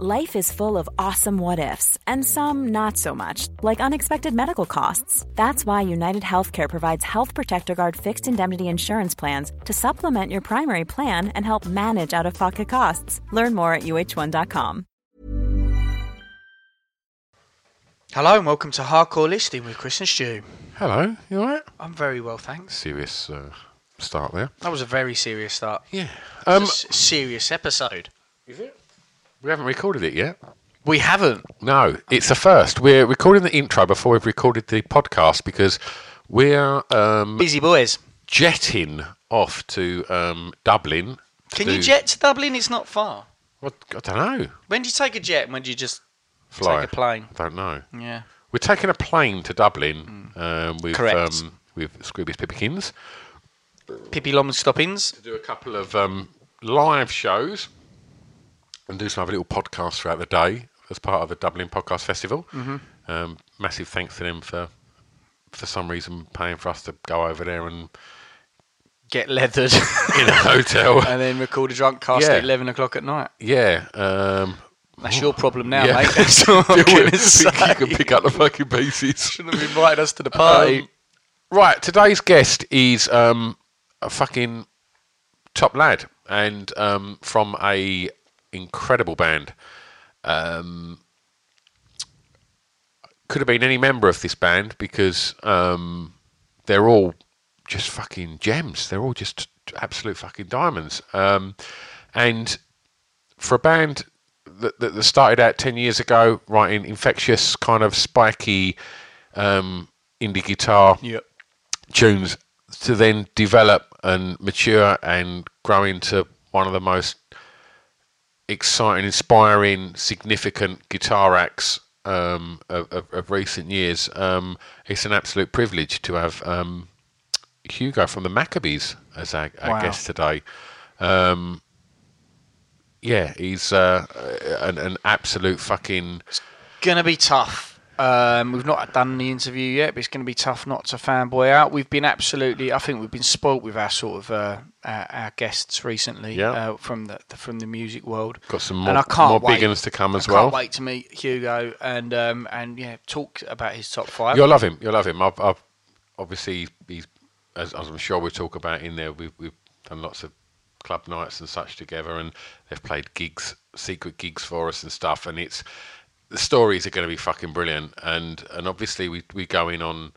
Life is full of awesome what ifs, and some not so much, like unexpected medical costs. That's why United Healthcare provides Health Protector Guard fixed indemnity insurance plans to supplement your primary plan and help manage out of pocket costs. Learn more at uh1.com. Hello and welcome to Hardcore Listing with Chris and Stu. Hello, you alright? I'm very well, thanks. Serious uh, start there. That was a very serious start. Yeah. It's a Um, s- serious episode. We haven't recorded it yet. We haven't. No, it's the first. We're recording the intro before we've recorded the podcast because we're um, Busy boys. jetting off to um, Dublin. to Can you do- jet to Dublin? It's not far. What, I don't know. When do you take a jet and when do you just Fly. take a plane? I don't know. Yeah. We're taking a plane to Dublin um, with Correct. um, with Scroobius Pippikins Pippi Longstoppings. to do a couple of um, live shows and do some other little podcasts throughout the day as part of the Dublin Podcast Festival. Mm-hmm. Um, massive thanks to them for, for some reason, paying for us to go over there and Get leathered. in a hotel. and then record a drunk cast Yeah. at 11 o'clock at night. yeah. Um, That's your problem now, yeah. mate. That's all I'm You going to can- say. you can pick up the fucking pieces. Shouldn't have invited us to the party. Um, right, today's guest is um, a fucking top lad and um, from a incredible band. Um, could have been any member of this band because um, they're all just fucking gems. They're all just absolute fucking diamonds. Um, and for a band that, that, that started out 10 years ago writing infectious, kind of spiky um, indie guitar yep. tunes to then develop and mature and grow into one of the most exciting, inspiring, significant guitar acts um, of, of, of recent years. Um, it's an absolute privilege to have um, Hugo from the Maccabees as our, our Wow. guest today. Um, yeah, he's uh, an, an absolute fucking. Gonna be tough. Um, we've not done the interview yet, but it's going to be tough not to fanboy out. We've been absolutely, I think we've been spoilt with our sort of uh, our, our guests recently Yeah. uh, from the, the from the music world. Got some more, And I can't more wait. big to come as I well. can't wait to meet Hugo and um, and yeah, talk about his top five. You'll love him. You'll love him. I've, I've obviously he's as, as I'm sure we'll talk about in there. We've, we've done lots of club nights and such together, and they've played gigs, secret gigs for us and stuff. And it's the stories are going to be fucking brilliant. And and obviously we we go in on.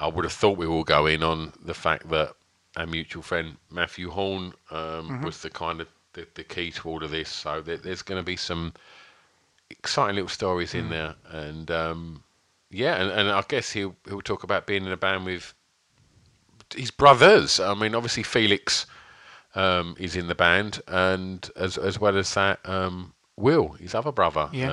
I would have thought we will go in on the fact that our mutual friend Matthew Horn um, was the kind of the, the key to all of this. So there, there's going to be some exciting little stories in there, and um, yeah, and, and I guess he'll he'll talk about being in a band with his brothers. I mean, obviously Felix um, is in the band, and as as well as that, um, Will, his other brother, Yeah.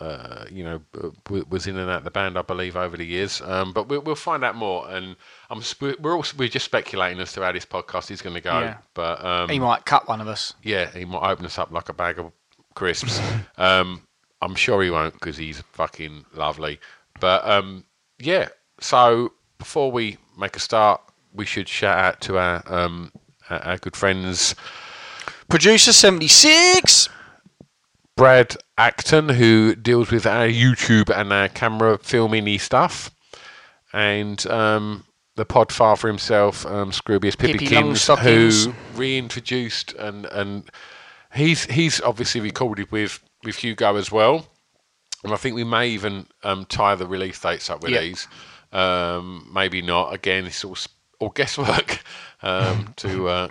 Uh, you know, w- was in and out the band, I believe, over the years. Um, but we'll, we'll find out more, and I'm we're all we're just speculating as to how this podcast is going to go. Yeah. But um, he might cut one of us. yeah, he might open us up like a bag of crisps. um, I'm sure he won't because he's fucking lovely. But um, yeah, so before we make a start, we should shout out to our um, our, our good friends Producer seventy six. Brad Acton, who deals with our YouTube and our camera filming stuff, and um, the podfather himself, um, Scroobius Pippi Pippikins, who reintroduced and and he's he's obviously recorded with with Hugo as well, and I think we may even um, tie the release dates up with Yeah. these. Um, maybe not. Again, it's all all guesswork um, to uh,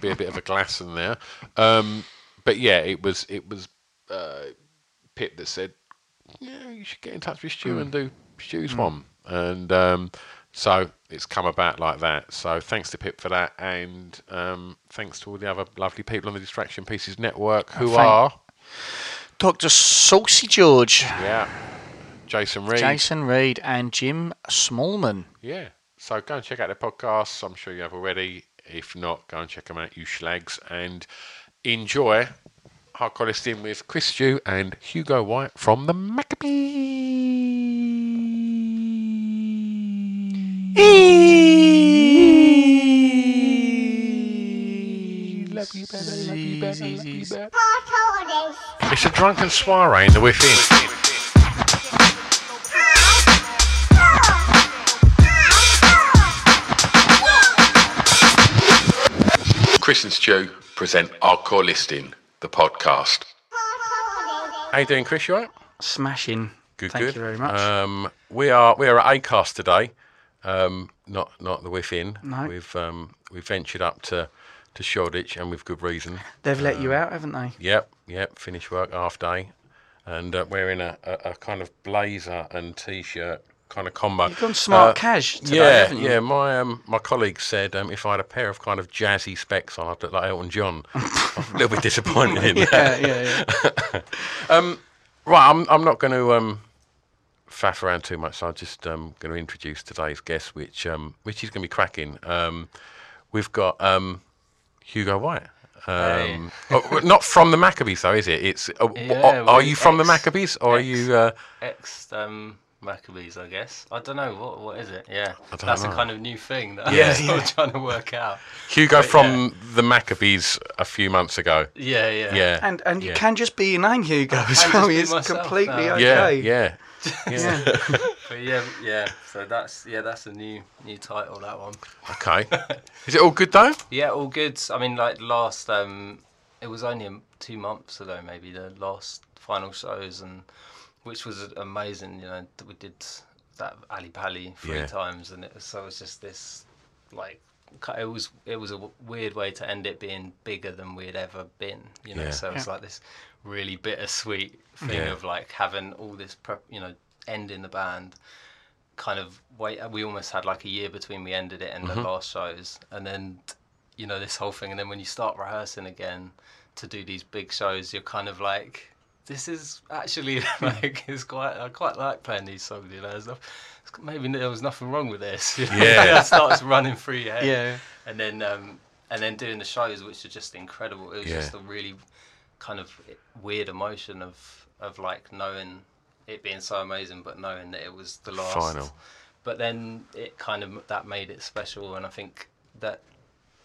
be a bit of a glass in there. Um, but yeah, it was it was uh, Pip that said, "Yeah, you should get in touch with Stu and do Stu's one." And um, so it's come about like that. So thanks to Pip for that, and um, thanks to all the other lovely people on the Distraction Pieces Network who thank- are Dr. Saucy George, Yeah. Jason Reed. Jason Reed, and Jim Smallman. Yeah. So go and check out their podcasts. I'm sure you have already. If not, go and check them out, you schlags, and enjoy Hardcore Listing with Chris Stu and Hugo White from the Maccabees. Love you better, love you better, love you better. It's a drunken soiree in the within. Chris and Stu present Hardcore Listing, the podcast. How you doing, Chris? You all right? Smashing. Good, good. Thank good. you very much. Um, we are we are at Acast today, um, not not the within. No. We've um, we've ventured up to to Shoreditch and with good reason. They've let um, you out, haven't they? Yep, yep. Finished work half day, and uh, wearing a, a, a kind of blazer and t-shirt kind of combo. You've gone smart Uh, cash today, yeah, haven't you? yeah. My um, my colleague said um, if I had a pair of kind of jazzy specs on, I'd look like Elton John. I'm a little bit disappointed in that. yeah, yeah, yeah. Right, I'm I'm not going to um, faff around too much. So I'm just um, going to introduce today's guest, which um, which is going to be cracking. Um, we've got um, Hugo White. Um, oh, not from the Maccabees, though, is it? It's. Uh, Yeah, are we're you from the Maccabees, or are you? Uh, Ex um, Maccabees, I guess. I don't know what what is it. Yeah, don't that's know. a kind of new thing that Yeah, I'm yeah. trying to work out. Hugo but from the Maccabees a few months ago. Yeah, yeah, Yeah. And and you yeah. can just be your name, Hugo, as can well. It's completely now. Okay. yeah. Yeah. But yeah, yeah. So that's yeah, that's a new new title that one. Okay. Is it all good though? Yeah, all good. I mean, like last, um, it was only two months ago, maybe the last final shows, and which was amazing. You know, we did that Ali Pali three Yeah. times, and it was so it was just this like it was it was a w- weird way to end it being bigger than we'd ever been. You know, Yeah. so it's like this really bittersweet thing Yeah. of like having all this prep, you know, ending the band kind of wait we almost had like a year between we ended it and Mm-hmm. the last shows and then you know this whole thing and then when you start rehearsing again to do these big shows you're kind of like this is actually like it's quite I quite like playing these songs you know there's no, maybe there was nothing wrong with this you know? Yeah. it starts running through your head Yeah. and then um and then doing the shows which are just incredible it was Yeah. just a really kind of weird emotion of of like knowing it being so amazing but knowing that it was the last Final. but then it kind of that made it special and i think that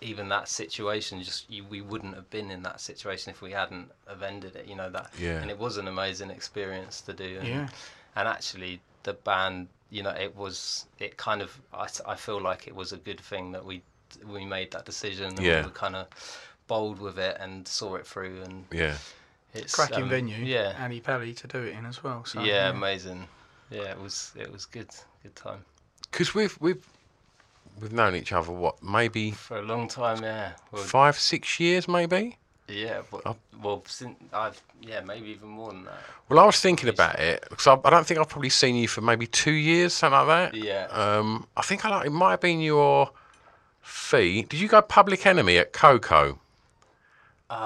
even that situation just you, we wouldn't have been in that situation if we hadn't have ended it you know that Yeah. and it was an amazing experience to do and, Yeah. and actually the band you know it was it kind of I, I feel like it was a good thing that we we made that decision and Yeah. we were kind of bold with it and saw it through and Yeah. it's Cracking um, venue. yeah Ali Pali to do it in as well. So, yeah, amazing. Yeah, it was it was good, good time Because we've we've we've known each other what maybe for a long time. Yeah, well, five six years maybe. yeah, but, well, since I've yeah, maybe even more than that. Well, I was thinking about it because I, I don't think I've probably seen you for maybe two years, something like that. Yeah. Um, I think I like it might have been your fee. Did you go Public Enemy at Koko? Um,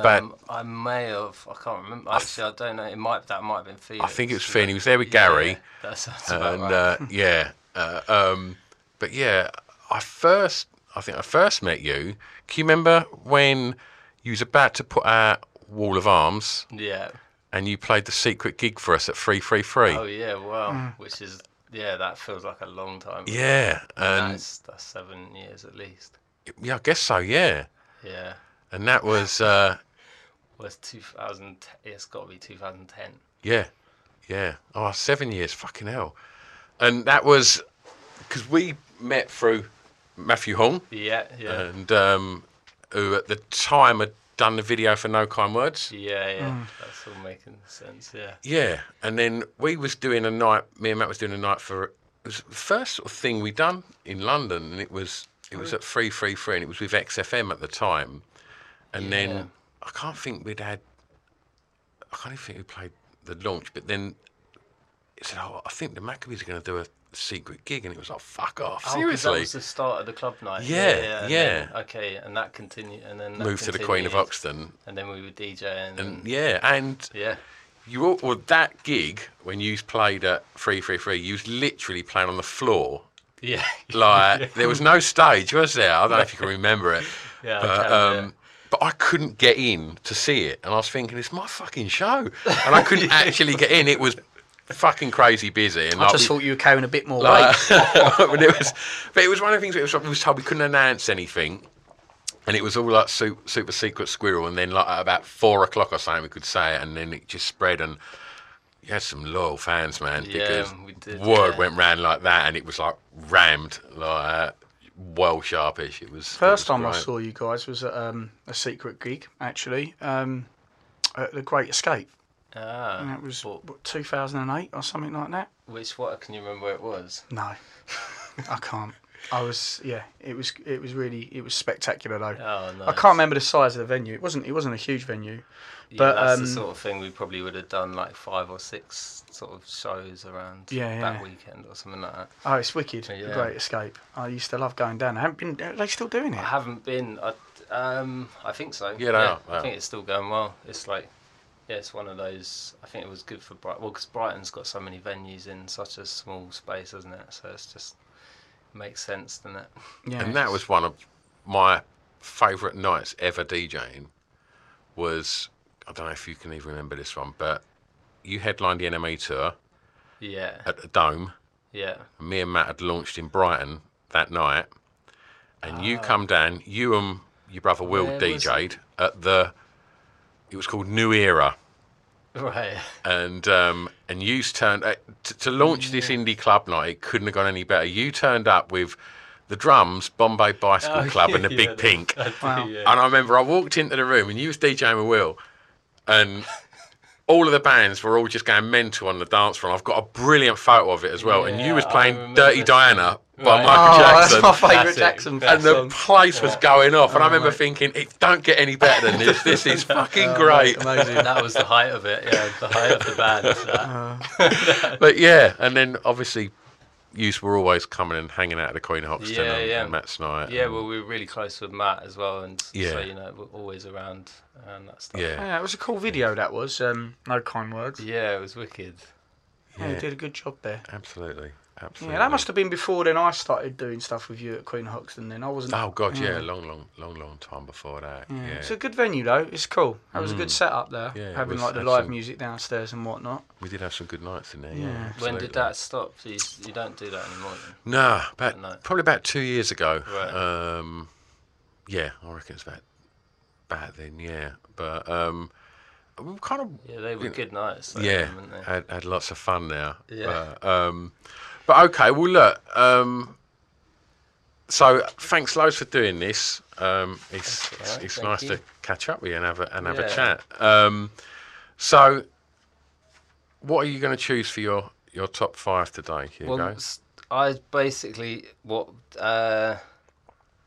About- I may have. I can't remember. Actually, I don't know. It might that might have been Felix. I think it was Finn. He was there with Yeah, Gary. That sounds about right. uh, yeah, uh, um, but yeah, I first, I think I first met you. Can you remember when you was about to put out Wall of Arms yeah. and you played the secret gig for us at Free Free Free? Oh yeah. Wow. Which is yeah, that feels like a long time. ago. yeah, and That's that's seven years at least. yeah, I guess so. Yeah, Yeah. and that was uh, Was 2000. It's got to be 2010. yeah, yeah. Oh, seven years, fucking hell. And that was because we met through Matthew Hong. Yeah. Yeah. and um, who at the time had done the video for No Kind Words. Yeah, yeah, that's all making sense. Yeah, Yeah, and then we was doing a night. Me and Matt was doing a night for it was the first sort of thing we done in London, and it was it was at Free Free Free, and it was with XFM at the time. And Yeah. then I can't think we'd had. I can't even think we played the launch, but then it said, "Oh, I think the Maccabees are going to do a, secret gig, and it was like, fuck off, Oh, 'cause seriously. that was the start of the club night. Yeah, and then- yeah. okay, and that continued, and then that Moved to the Queen of continued, Hoxton, and then we were DJing, and, and yeah, and yeah, you all, well that gig when you played at three three three, you was literally playing on the floor. yeah, Like there was no stage, was there? I don't know if you can remember it. Yeah, I but, can, um, yeah. but I couldn't get in to see it, and I was thinking it's my fucking show, and I couldn't actually get in. It was fucking crazy busy, and I like, just we- thought you were carrying a bit more like, weight. but it was, but it was one of the things. It was, we was told we couldn't announce anything, and it was all like super, super secret squirrel. And then like at about four o'clock or something, we could say it, and then it just spread. And you had some loyal fans, man, Yeah, because we did, word yeah. went round like that, and it was like rammed, like uh, well sharpish. It was it First was time I saw you guys was at um, a secret gig, actually, um, at the Great Escape. Ah, And that was well, what, 2008 or something like that. which what can you remember where it was? No, I can't. I was yeah. It was it was really it was spectacular though. Oh no, I can't remember the size of the venue. It wasn't it wasn't a huge venue. Yeah, but, that's um, the sort of thing we probably would have done like five or six sort of shows around Yeah, that yeah. weekend or something like that. Oh, it's wicked. The Great Escape. I used to love going down. I haven't been. Are they still doing it? I haven't been. I, um, I think so. Yeah, they are, they I think it's still going well. It's like, yeah, it's one of those. I think it was good for Brighton. Well, because Brighton's got so many venues in such a small space, doesn't it? So it's just makes sense, doesn't it? Yeah. and that was one of my favourite nights ever DJing. Was I don't know if you can even remember this one, but you headlined the NME tour Yeah, at the Dome. yeah. and me and Matt had launched in Brighton that night, and you ah. come down. You and your brother Will Where DJ'd at the. It was called New Era, Right. and um, and you turned uh, to, to launch this indie club night. It couldn't have gone any better. You turned up with the drums, Bombay Bicycle Oh, Club, yeah, and the yeah, Big the- Pink. I Wow. yeah. And I remember I walked into the room and you was DJing with Will, and all of the bands were all just going mental on the dance floor. I've got a brilliant photo of it as well. and you was playing Dirty. Diana by Right. Michael Oh, Jackson. that's my favourite Classic. Jackson. And the song. place was going off, and I remember mate. thinking, "It don't get any better than this. This is fucking great." Amazing. that was the height of it. Yeah, the height of the band. that. But yeah, and then obviously, you were always coming and hanging out at the Queen of Hoxton Yeah, and, yeah. and Matt's night. Yeah, and- well, we were really close with Matt as well, and Yeah. so you know we're always around and that stuff. yeah, Yeah, it was a cool video. That was. Um, no kind words. Yeah, it was wicked. Yeah, you Yeah. did a good job there. absolutely, absolutely. Yeah, that must have been before then. I started doing stuff with you at Queen Hoxton. Then I wasn't. Oh god, yeah, long, long, long, long time before that. Yeah, It's a good venue though. It's cool. That was a good setup there. Mm. Yeah, having was- like the live some- music downstairs and whatnot. we did have some good nights in there. Yeah. Yeah. When did that stop? You, you don't do that anymore. Then? No, about No. probably about two years ago. Right. Um, yeah, I reckon it's about about then. Yeah, but um, we were kind of Yeah, they were you- good nights. though, yeah weren't they? had had lots of fun there. Yeah. But, um, but okay, well look. Um, so thanks loads for doing this. Um, it's it's, it's nice you. to catch up with you and have a and have a chat. Um, so, what are you going to choose for your your top five today, Hugo? Well, I basically what uh,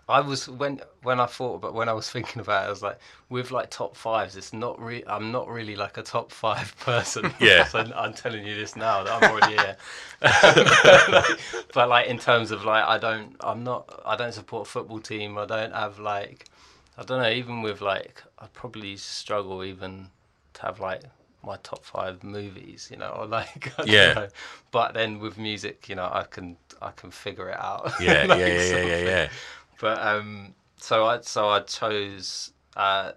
I was when when I thought about when I was thinking about it, I was like, with like top fives, it's not re- I'm not really like a top five person. Yeah. so I'm telling you this now that I'm already here. but like in terms of like, I don't, I'm not, I don't support a football team. I don't have like, I don't know. Even with like, I probably struggle even to have like my top five movies, you know, or like Yeah. know. But then with music, you know, I can I can figure it out. yeah, like, yeah, yeah, yeah, yeah, yeah. But um, so I so I chose uh,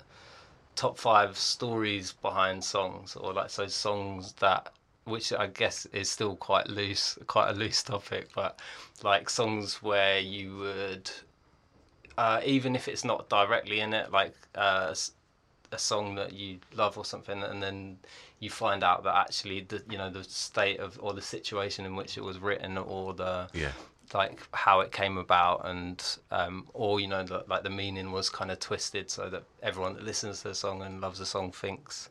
top five stories behind songs, or like so songs that, which I guess is still quite loose, quite a loose topic, but like songs where you would, uh, even if it's not directly in it, like uh, a song that you love or something, and then you find out that actually the you know the state of or the situation in which it was written or the Yeah. Like how it came about and um, or you know the, like the meaning was kind of twisted so that everyone that listens to the song and loves the song thinks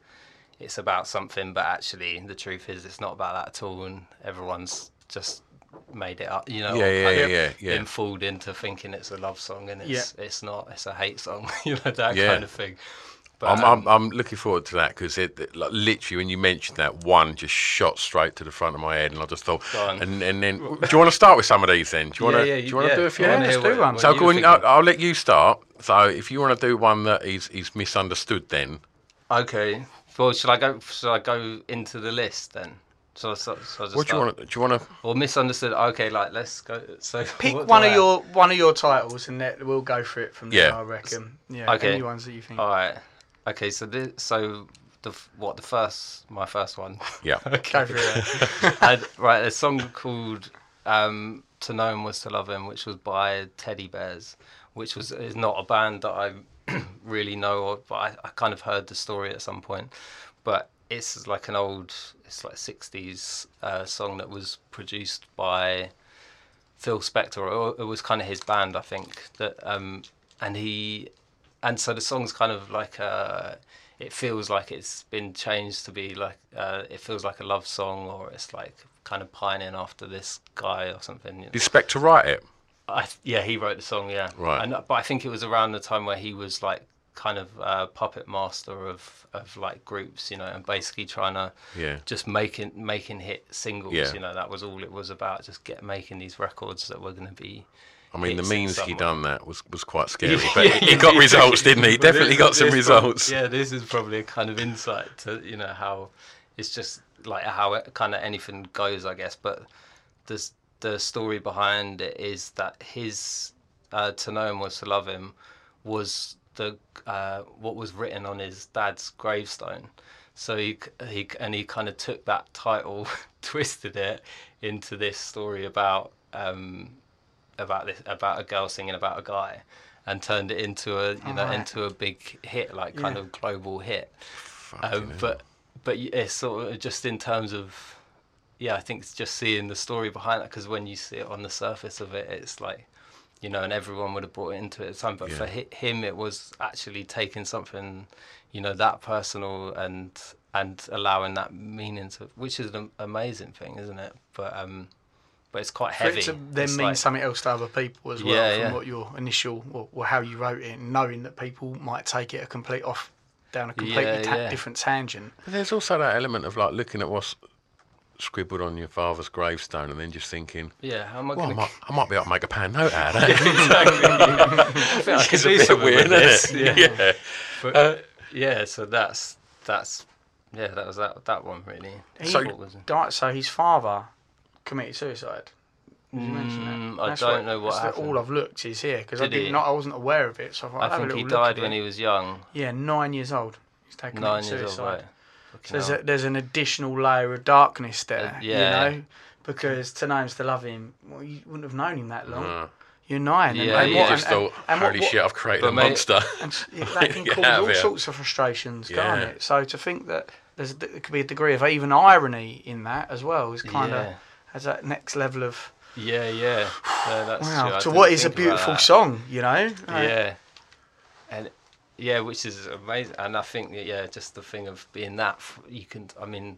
it's about something but actually the truth is it's not about that at all and everyone's just made it up you know Yeah, yeah, kind yeah, of yeah, yeah. been fooled into thinking it's a love song and it's Yeah. it's not it's a hate song you know that Yeah. kind of thing But, I'm, um, I'm, I'm looking forward to that because it, it- like, literally when you mentioned that one just shot straight to the front of my head and I just thought and and then do you want to start with some of these then do you Yeah, want to yeah, do you want to yeah. do a few Yeah, let's do one. So go on, I'll, I'll let you start so if you want to do one that he's he's misunderstood then Okay. Well, should I go? Should I go into the list then? So, so, so just what do you want to do you want to Or misunderstood? Okay, like let's go. So Pick one of your one of your titles, and let, we'll go for it from there. I reckon. Yeah. Okay. Any ones that you think. All right. Okay. So this. So the what the first my first one. yeah Go for it. I, right. A song called um, "To Know Him Was to Love Him," which was by Teddy Bears, which was is not a band that I really know of, but I, I kind of heard the story at some point. But it's like an old, it's like '60s uh, song that was produced by Phil Spector. Or it was kind of his band, I think. That um, and he, and so the song's kind of like a. It feels like it's been changed to be like uh, it feels like a love song, or it's like kind of pining after this guy or something. you know. did Spector write it I, yeah, he wrote the song. Yeah, Right. And, but I think it was around the time where he was like kind of uh, puppet master of of like groups, you know, and basically trying to Yeah. just making making hit singles. Yeah. You know, that was all it was about. Just get making these records that were going to be. I mean the means he done that was was quite scary but yeah, he got results didn't he definitely got some results yeah, this is probably a kind of insight to you know how it's just like how it, kind of anything goes, I guess. But the the story behind it is that his uh, to know him was to love him was the uh, what was written on his dad's gravestone. So he he and he kind of took that title, twisted it into this story about um, about this about a girl singing about a guy, and turned it into a you know Alright. into a big hit, like kind Yeah. of global hit. Um, but but it's sort of just in terms of yeah, I think it's just seeing the story behind it because when you see it on the surface of it, it's like you know, and everyone would have brought it into it at the time. But for Yeah. hi- him, it was actually taking something, you know, that personal and and allowing that meaning to, which is an amazing thing, isn't it? But um, but it's quite For heavy. it to then It's mean like- something else to other people as well Yeah, from yeah. what your initial or, or how you wrote it, knowing that people might take it a complete off down a completely Yeah, ta- yeah. different tangent. But there's also that element of like looking at what's scribbled on your father's gravestone and then just thinking, Yeah, how am I well, I might, I might be able to make a pan note out of that. to? it's a bit weird, isn't it? Yeah. But, uh, yeah, so that's that's yeah, that was that that one really. He So- was so his father committed suicide. Did you mention that? Mm, I That's don't know what that's the- happened. all I've looked is here because I Did didn't I wasn't aware of it. So I, thought, I I'll have a think he little look died at when it. he was young, yeah nine years old. He's taken nine suicide. years old. Right. So there's, hell. a, there's an additional layer of darkness there, Uh, yeah. you know, because to know him to love him, well, you wouldn't have known him that long. No. You're nine, and, Yeah, and yeah. what, You just and, thought, and, and what- holy what- shit, I've created But a mate- monster. and s- yeah, that can Get cause out of all here. sorts of frustrations, can't Yeah. it? So to think that there's there could be a degree of even irony in that as well is kind of Yeah. Has that next level of Yeah, yeah. No, that's wow I to what is a beautiful song, you know? Like, Yeah, and yeah, which is amazing. And I think yeah, just the thing of being that you can. I mean,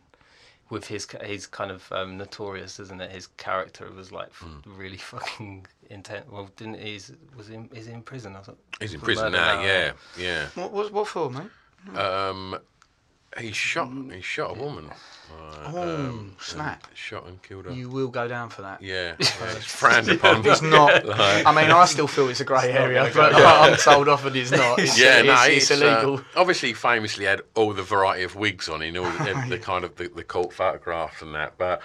with his ca- he's kind of um, notorious, isn't it? His character was like f- Hmm. really fucking intense. Well, didn't he's was he in, is he in prison or something? He's in prison murder now, yeah, yeah. What what, what for, mate? Um, he shot, he shot a woman. Uh, Oh, um, snap. and Shot and killed her. You will go down for that. Yeah, yeah, it's frowned upon. It's not. I mean, I still feel it's a grey area, but I'm told often it's not. It's, yeah, it's, no, it's, it's, illegal. Uh, obviously, famously had all the variety of wigs on in all the, the kind of the, the cult photographs and that. But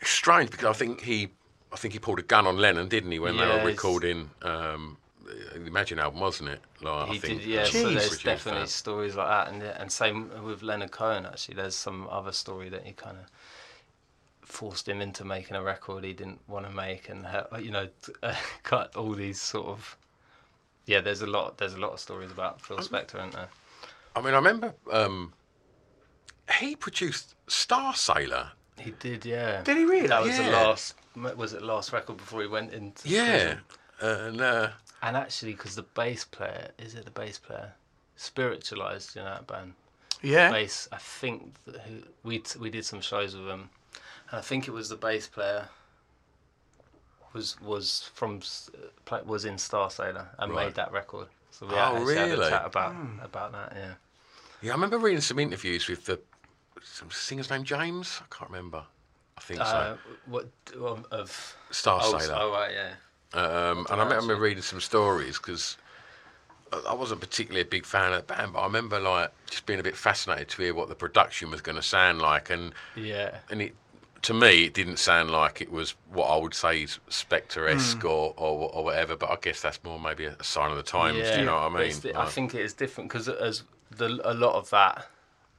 it's strange because I think he, I think he pulled a gun on Lennon, didn't he, when they were recording um, Imagine album, wasn't it? Like, I He think did, yeah. So he there's definitely that. stories like that, and and same with Leonard Cohen. Actually, there's some other story that he kind of forced him into making a record he didn't want to make, and you know, cut all these sort of. Yeah, there's a lot. There's a lot of stories about Phil Spector, aren't there? I mean, I remember um, he produced Starsailor. He did, yeah. Did he really? That was the last. Was it last record before he went into? Yeah, and uh, And actually, because the bass player is it the bass player spiritualized in that band. Yeah. bass. I think who, we t- we did some shows with him, and I think it was the bass player. Was was from was in Starsailor and Right. made that record. So we Oh, actually had a really? chat about about that. Yeah. Yeah, I remember reading some interviews with the some singer's name James. I can't remember. I think Uh, so. what um, of Star oh, Sailor. Oh right, yeah. Um, and I remember reading some stories because I wasn't particularly a big fan of the band, but I remember like just being a bit fascinated to hear what the production was going to sound like, and Yeah. and it to me it didn't sound like it was what I would say is Spector-esque or, or or whatever. But I guess that's more maybe a sign of the times. Do you know what I mean? it's di- I think it is different because as the a lot of that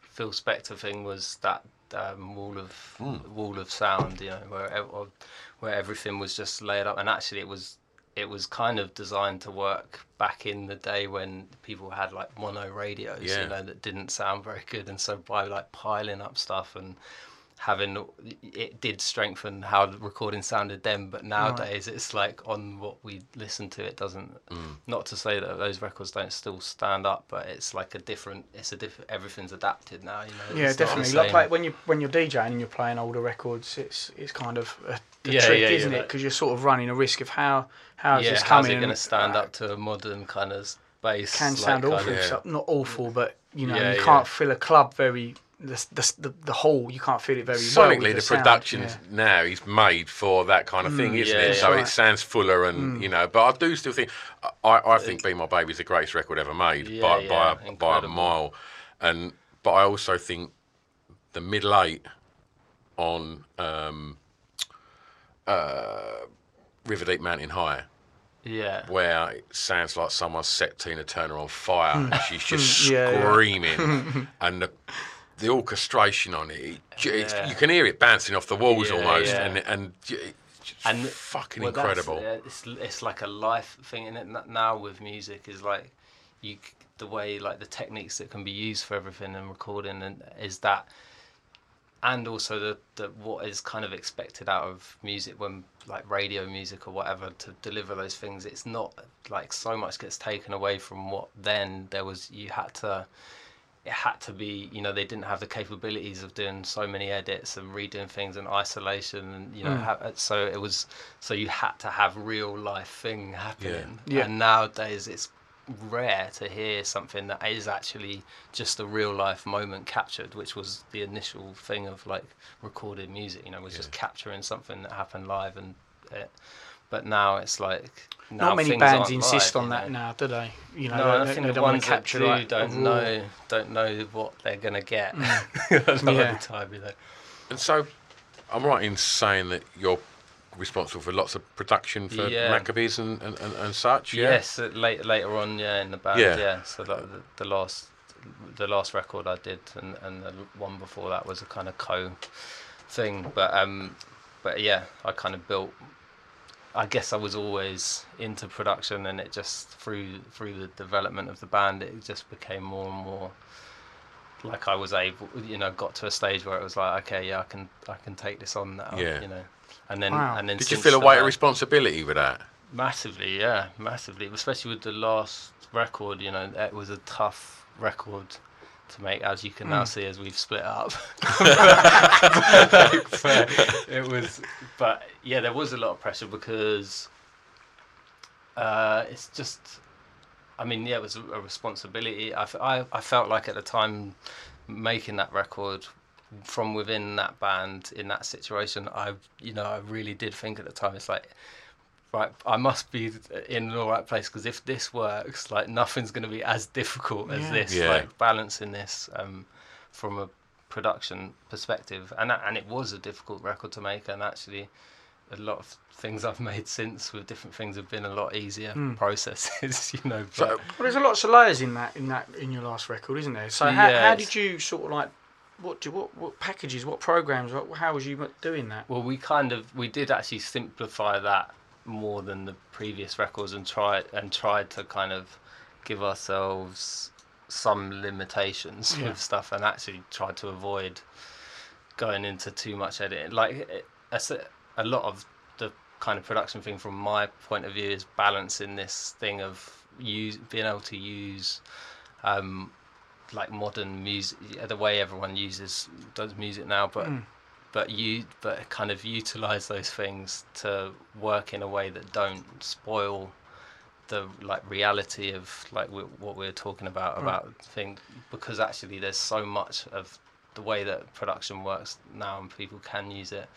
Phil Spector thing was that um, wall of Hmm. wall of sound, you know, where where everything was just laid up, and actually it was it was kind of designed to work back in the day when people had like mono radios, Yeah. you know, that didn't sound very good, and so by like piling up stuff and having it did strengthen how the recording sounded then but nowadays it's like on what we listen to it doesn't Mm. not to say that those records don't still stand up but it's like a different it's a different everything's adapted now you know Yeah, It's definitely. Like, like when you when you're DJing and you're playing older records, it's it's kind of a, the Yeah, trick, yeah, yeah, isn't it? that- Because you're sort of running a risk of how how is yeah this how's coming. it going to stand uh, up to a modern kind of bass Can like, sound kind awful, not awful, but you know Yeah, you can't fill a club very the the the, the whole. You can't feel it very well. Sonically, with the, sound, production yeah. now is made for that kind of thing, isn't yeah, it? yeah. so Right. it sounds fuller, and you know. But I do still think I, I think "Be My Baby" is the greatest record ever made Yeah, by yeah, by, a, by a mile, and but I also think the middle eight on um, uh, River Deep Mountain High. yeah Where it sounds like someone set Tina Turner on fire and she's just Yeah, yeah. screaming, and the, the orchestration on it, it Yeah. you can hear it bouncing off the walls Yeah, almost, yeah. and and just and fucking well, incredible. yeah, it's it's like a life thing in it now with music is like you the way like the techniques that can be used for everything and recording and is that and also the, the what is kind of expected out of music when like radio music or whatever to deliver those things it's not like so much gets taken away from what then there was you had to it had to be you know they didn't have the capabilities of doing so many edits and redoing things in isolation and you know hmm. ha- uh, so it was so you had to have real life thing happening. Yeah. and nowadays it's rare to hear something that is actually just a real life moment captured which was the initial thing of like recorded music you know was just capturing something that happened live and it, but now it's like now Not many bands insist live, on that know. now, do they? You know, No, they, I think they the don't want ones to that capture do like, don't raw- know don't know what they're gonna get a lot of Yeah. the time. You know. And so, I'm right in saying that you're responsible for lots of production for Yeah. Maccabees and, and, and, and such. Yeah. Yes, uh, late, later on, yeah, in the band, Yeah. yeah. So that, the, the last, the last record I did, and, and the one before that was a kind of co thing. But um, but yeah, I kind of built. I guess I was always into production, and it just through through the development of the band, it just became more and more. Like I was able, you know, got to a stage where it was like, okay, yeah, I can, I can take this on now, Yeah. you know, and then, Wow. and then. Did you feel a weight of responsibility with that? Massively, yeah, massively. Especially with the last record, you know, it was a tough record to make, as you can now see as we've split up. But it was, but yeah, there was a lot of pressure because uh, it's just, I mean, yeah, it was a, a responsibility. I felt like at the time making that record from within that band in that situation, I, you know, I really did think at the time, it's like, right, I must be in the right place because if this works, like nothing's going to be as difficult as Yeah. this. Yeah. Like balancing this um, from a production perspective, and that, and it was a difficult record to make, and actually. A lot of things I've made since with different things have been a lot easier processes, you know. So, Well, there's a lots of layers in that in that in your last record, isn't there? So how, how did you sort of like what do what what packages, what programs, what, how was you doing that? Well, we kind of we did actually simplify that more than the previous records and tried and tried to kind of give ourselves some limitations Yeah. with stuff and actually tried to avoid going into too much editing. Like it, a, a lot of the kind of production thing from my point of view is balancing this thing of use being able to use um, like modern music, the way everyone uses does music now, but but you but kind of utilize those things to work in a way that don't spoil the like reality of like we, what we are talking about hmm. about thing because actually there's so much of the way that production works now and people can use it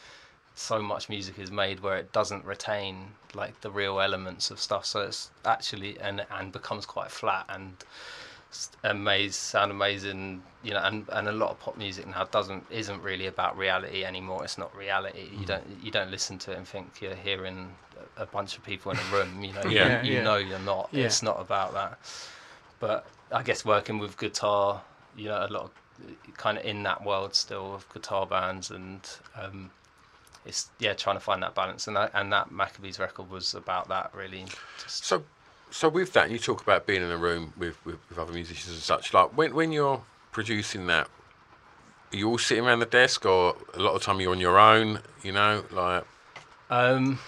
so much music is made where it doesn't retain like the real elements of stuff. So it's actually and and becomes quite flat and s- amazing sound amazing you know and, and a lot of pop music now doesn't isn't really about reality anymore. It's not reality. You don't you don't listen to it and think you're hearing a a bunch of people in a room you know. You- you, Yeah. know you're not. Yeah. it's not about that. But i guess working with guitar you know a lot of kind of in that world still of guitar bands and um it's yeah trying to find that balance. And that and that maccabees record was about that really. Just So, so with that, you talk about being in a room with, with, with other musicians and such. Like when when you're producing that, are you all sitting around the desk, or a lot of time you're on your own? You know, like Um,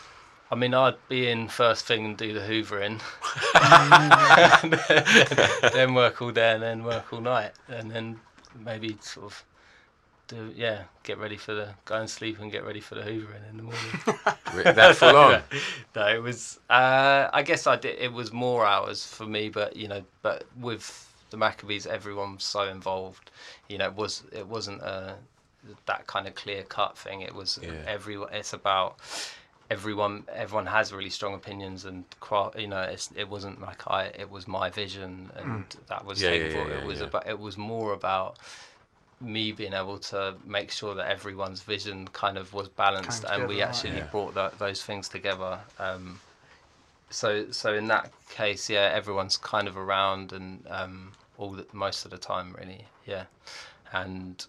I mean, I'd be in first thing and do the hoovering, then work all day and then work all night, and then maybe sort of do yeah, get ready for the go and sleep and get ready for the hoovering in the morning. that full on. no, it was. Uh, I guess I did. It was more hours for me, but you know, but with the Maccabees, everyone was so involved. You know, it was it wasn't a that kind of clear cut thing. It was Yeah. everyone. It's about everyone. Everyone has really strong opinions, and you know, it's, it wasn't like I. It was my vision, and that was Yeah, yeah, yeah, it was about. It was more about me being able to make sure that everyone's vision kind of was balanced Came and we actually yeah. brought tho- those things together um, so so in that case yeah everyone's kind of around and um, all the, most of the time really yeah and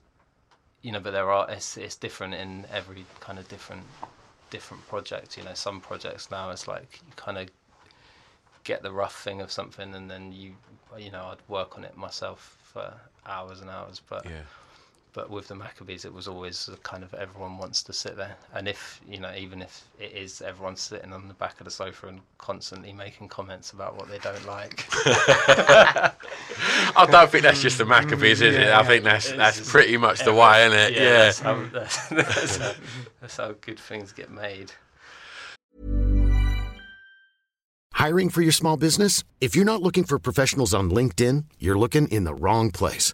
you know but there are it's, it's different in every kind of different different project you know some projects now it's like you kind of get the rough thing of something and then you you know I'd work on it myself for hours and hours but Yeah. But with the Maccabees, it was always kind of everyone wants to sit there, and if you know, even if it is everyone sitting on the back of the sofa and constantly making comments about what they don't like, I don't think that's just the Maccabees, is it? Mm, I think that's that's pretty much the way, isn't it? Yeah. that's, how, that's, that's, how, that's how good things get made. Hiring for your small business? If you're not looking for professionals on LinkedIn, you're looking in the wrong place.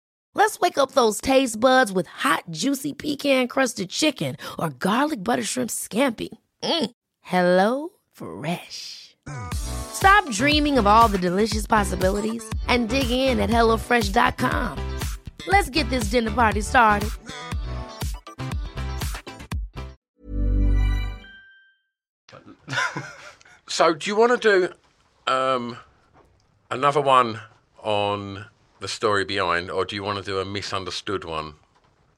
Let's wake up those taste buds with hot, juicy pecan-crusted chicken or garlic butter shrimp scampi. Mm. Hello Fresh. Stop dreaming of all the delicious possibilities and dig in at HelloFresh.com. Let's get this dinner party started. So, do you want to do um, another one on the story behind, or do you want to do a misunderstood one?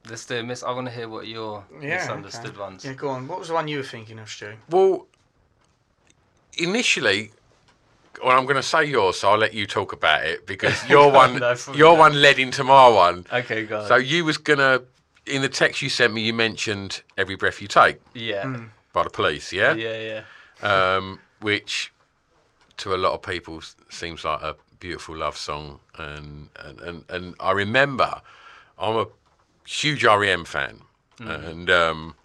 Let's do a miss. I want to hear what your misunderstood okay. ones. Yeah, go on. What was the one you were thinking of, Stu? Well, initially, well, I'm going to say yours, so I'll let you talk about it because your one, No, for- your no. one led into my one. Okay, go on. So you was gonna in the text you sent me, you mentioned "Every Breath You Take" yeah, by the Police, yeah, yeah, yeah. Um, which to a lot of people s- seems like a beautiful love song, and and and, and I remember I'm a huge REM fan, and um,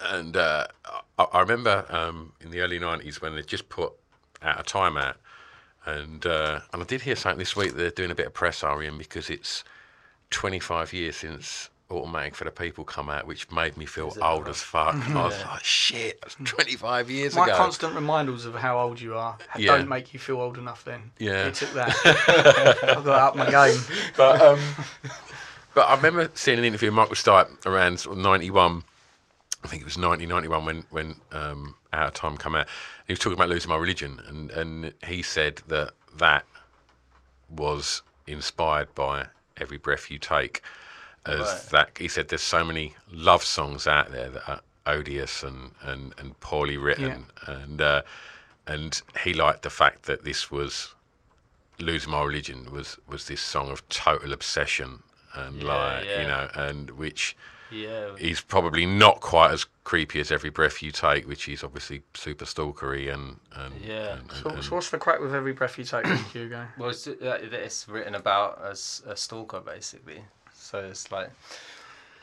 and uh, I, I remember um, in the early '90s when they just put out a time out, and uh, and I did hear something this week. They're doing a bit of press REM because it's 25 years since Automatic for the People come out, which made me feel old as fuck. I was like, shit, that's 25 years My ago. My constant reminders of how old you are Yeah. don't make you feel old enough. Then Yeah. you took that. I've got up my game. but um, but I remember seeing an interview with Michael Stipe around sort of '91. I think it was 1991 when when um, Out of Time came out. He was talking about losing my religion, and and he said that that was inspired by Every Breath You Take. As that he said, there's so many love songs out there that are odious and and, and poorly written, and uh, and he liked the fact that this was losing my religion was was this song of total obsession and Yeah, like yeah. you know and which Yeah. is probably not quite as creepy as every breath you take which is obviously super stalkery and and Yeah. and- So, and- so what's the crack with every breath you take, Hugo? Well, it's, uh, it's written about as a stalker, basically. So it's like,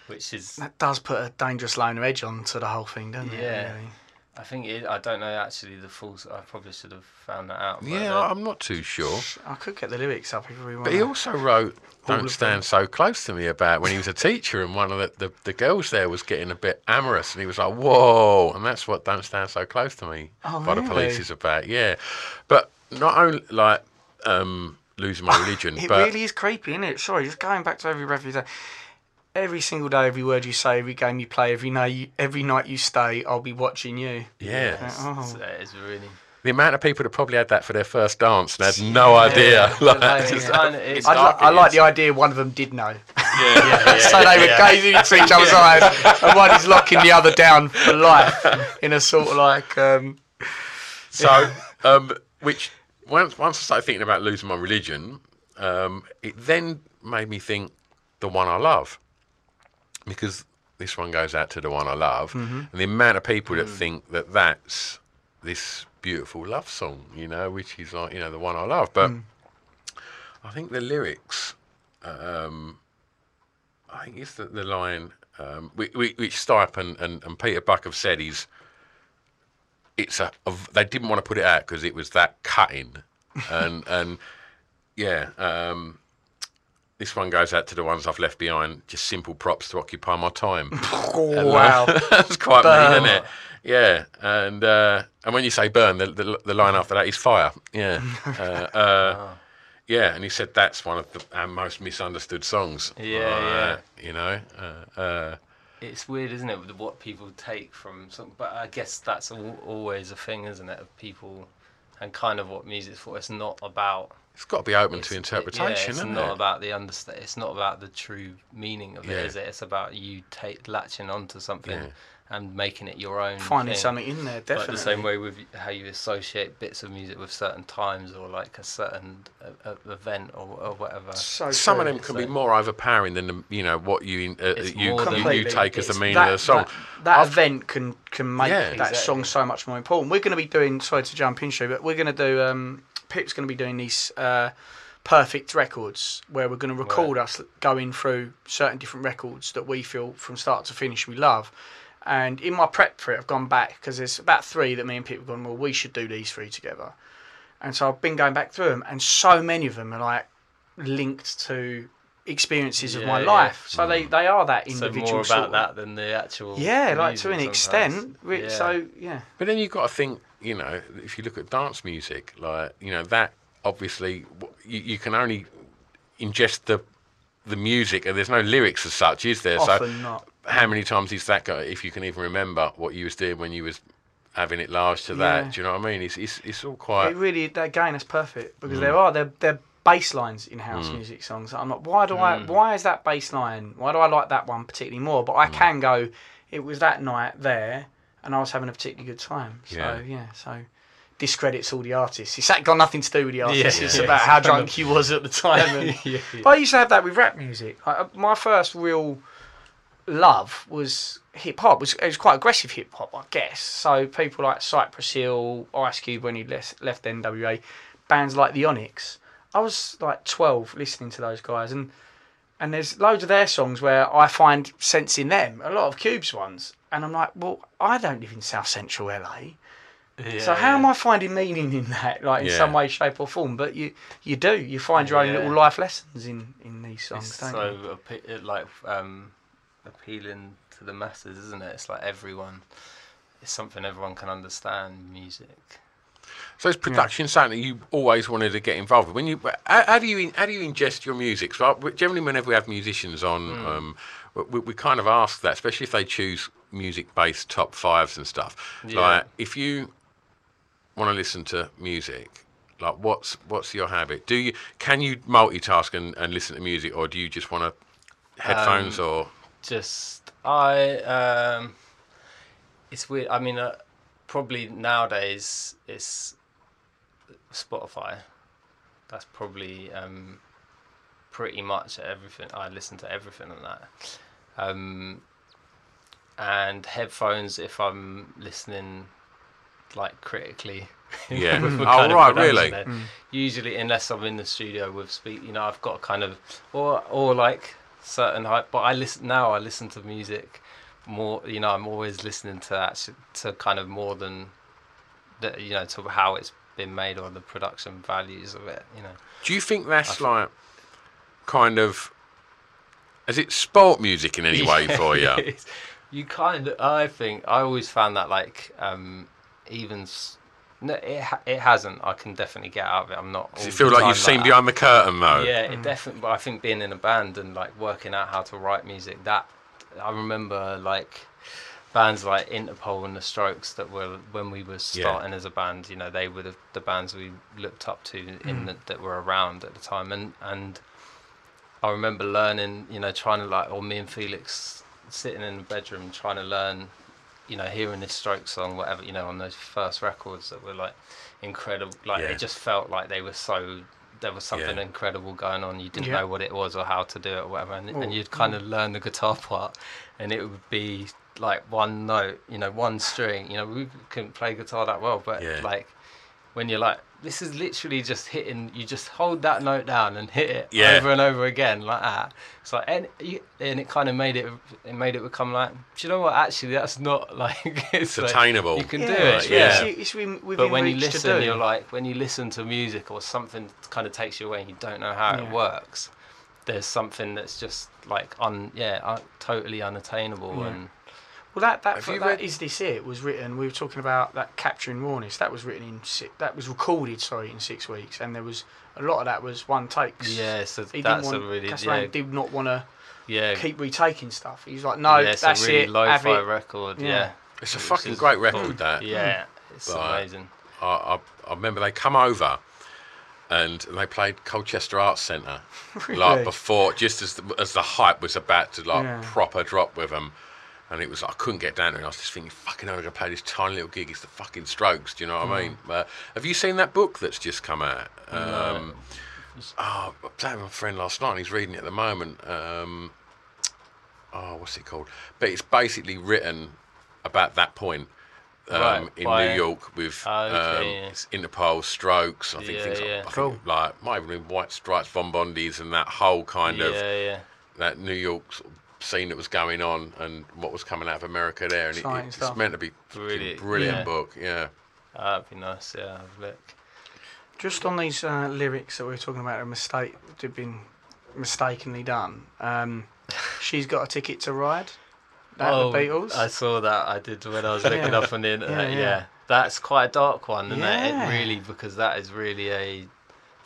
which is, That does put a dangerous line of edge onto the whole thing, doesn't it? Yeah. really? I think it, I don't know actually the full. I probably should have found that out. but, yeah uh, I'm not too sure I could get the lyrics up if we want. but he also wrote don't stand so close to me about when he was a teacher and one of the, the, the girls there was getting a bit amorous and he was like whoa and that's what don't stand so close to me Oh, by the police is about yeah but not only like um losing my religion It but really is creepy, isn't it? Sorry, just going back to every breath you take. Every single day, every word you say, every game you play, every night you, every night you stay, I'll be watching you. yeah Oh. it's, uh, really. The amount of people that probably had that for their first dance and had no idea. Like, It's just- kind of, it's I, li- I like the idea one of them did know. yeah, so they were gazing into each other's eyes, and one is locking the other down for life in a sort of like. Um, so, um, which once once I started thinking about losing my religion, um, it then made me think the one I love, because this one goes out to the one I love, and the amount of people that think that that's this beautiful love song, you know, which is like you know the one I love, but I think the lyrics. Um, I think it's the, the line um, which, which Stipe and, and, and Peter Buck have said is it's a, a they didn't want to put it out because it was that cutting. And and yeah um, this one goes out to the ones I've left behind just simple props to occupy my time. Oh, wow. that's quite Burn. mean isn't it? Yeah and uh, and when you say burn the, the, the line after that is fire. Yeah uh, uh, yeah and he said that's one of the, our most misunderstood songs. Yeah, Uh, you know It's weird, isn't it, with what people take from something? But I guess that's al- always a thing, isn't it? Of people and kind of what music's for. It's not about it's got to be open to it- interpretation yeah, it's not it? about the understand. It's not about the true meaning of Yeah. it, is it? It's about you take latching onto something Yeah. And making it your own. Finding thing. something in there, Like definitely. the same way with how you associate bits of music with certain times or like a certain uh, uh, event or, or whatever. So Some of them can be more overpowering than the, you know what you uh, you, you you take as the It's meaning that, of the song. That, that event can can make Yeah. that song so much more important. We're going to be doing. Sorry to jump in, Stu, but we're going to do. Um, Pip's going to be doing these uh, perfect records where we're going to record us going through certain different records that we feel from start to finish we love. And in my prep for it, I've gone back because there's about three that me and Pip have gone. Well, we should do these three together. And so I've been going back through them, and so many of them are like linked to experiences of Yeah, my yeah. life. So they, mm. they are that individual. So individual more sort about of- that than the actual. Yeah, like to an sometimes. extent. Re- Yeah. So yeah, But then you've got to think, you know, if you look at dance music, like you know that obviously you, you can only ingest the the music, and there's no lyrics as such, is there? so often not. How many times is that? Go, if you can even remember what you was doing when you was having it large to that, Yeah. do you know what I mean? It's it's, it's all It quite. really, that- again, that's perfect because Mm. there are there there bass lines in house music songs. I'm like, why do Mm. I? Why is that bass line? Why do I like that one particularly more? But I Mm. can go. It was that night there, and I was having a particularly good time. So Yeah. yeah, so. Discredits all the artists. It's that got nothing to do with the artists. Yeah, it's yeah. about how drunk he was at the time. And, Yeah, But I used to have that with rap music. Uh, my first real love was hip hop. Was it was quite aggressive hip hop, I guess. So people like Cypress Hill, Ice Cube when he left, left NWA, bands like the Onyx. I was like twelve listening to those guys, and and there's loads of their songs where I find sense in them. A lot of Cube's ones, and I'm like, well, I don't live in South Central LA. So how am I finding meaning in that, like in Yeah. some way, shape, or form? But you, you do. You find your own Yeah. little life lessons in in these songs, It's don't so you? like um, appealing to the masses, isn't it? It's like everyone. It's something everyone can understand. Music. So it's production something that you always wanted to get involved with? When you, how, how do you how do you ingest your music? So I- generally, whenever we have musicians on, Hmm. um, we, we kind of ask that, especially if they choose music-based top fives and stuff. Yeah. Like, if you want to listen to music, like what's what's your habit? Do you can you multitask and, and listen to music, or do you just want to headphones Um, or? Just I. Um, it's weird. I mean, uh, probably nowadays it's Spotify. That's probably um, pretty much everything. I listen to everything on that. Um, and headphones if I'm listening like critically. Yeah. with the Oh, right, really? there. Usually, unless I'm in the studio with speak, you know, I've got kind of or or like certain hype. But I listen now. I listen to music more. You know, I'm always listening to actually to kind of more than the, you know to how it's been made or the production values of it. You know. Do you think that's like kind of? Has it sport music in any way for you? You kind of, I think, I always found that like, um, even, s- no, it ha- it hasn't. I can definitely get out of it. I'm not. Does it feel like you've seen that. behind the curtain though? Yeah, it mm. definitely. But I think being in a band and like working out how to write music, that I remember like bands like Interpol and the Strokes that were when we were starting as a band. You know, they were the, the bands we looked up to in mm. the, that were around at the time, and and I remember learning. You know, trying to like, or me and Felix sitting in the bedroom trying to learn. You know, hearing this stroke song, whatever, you know, on those first records that were like incredible. Like Yeah. it just felt like they were so. There was something Yeah. incredible going on. You didn't Yeah. know what it was or how to do it or whatever, and, Oh, and you'd kind of learn the guitar part, and it would be like one note, you know, one string. You know, we couldn't play guitar that well, but Yeah. like when you're like, this is literally just hitting. You just hold that note down and hit it Yeah. over and over again like that. It's like, and, you, and it kind of made it. It made it become like, do you know what? Actually, that's not like it's like, attainable. you can yeah, do it. yeah. Yeah. It's, it's within, within But when you listen, you're like, when you listen to music or something kind of takes you away and you don't know how Yeah. it works, there's something that's just like, un, yeah, un, totally unattainable. Yeah. And Well, that that, Have you that read- this it was written. We were talking about that capturing rawness. That was written in six, that was recorded. Sorry, in six weeks, and there was a lot of that was one takes. yeah, so he that's didn't a want, really, Casablancas yeah, did not want to yeah, keep retaking stuff. He was like, no, yeah, it's that's a really it. Have lo-fi it. record. Yeah. Yeah, It's a Which fucking is- great record. That. yeah, it's Right. amazing. I, I, I remember they come over and they played Colchester Arts Centre Really? like before, just as the, as the hype was about to like Yeah. proper drop with them. And it was I couldn't get down there, and I was just thinking, "Fucking, I'm gonna play this tiny little gig. It's the fucking Strokes." Do you know what I mean? Uh, have you seen that book that's just come out? Um, Oh, I played with my friend last night. and He's reading it at the moment. Um, oh, what's it called? But it's basically written about that point um, Right, in New York with Oh, okay, um, yeah. Interpol, Strokes. I think Yeah, things yeah. like, I Cool. like might even been White Stripes, Von Bondies, and that whole kind of that New York sort of scene that was going on and what was coming out of America there. And it, it's stuff. meant to be fucking Really, brilliant yeah. book. Yeah. That'd be nice. Yeah, have a look. Just on these uh, lyrics that we were talking about, a mistake that have been mistakenly done. Um, she's got a ticket to ride. That oh, the Beatles. I saw that. I did when I was looking Yeah. up on the internet. Yeah, Yeah, yeah. that's quite a dark one, isn't it? It really because that is really a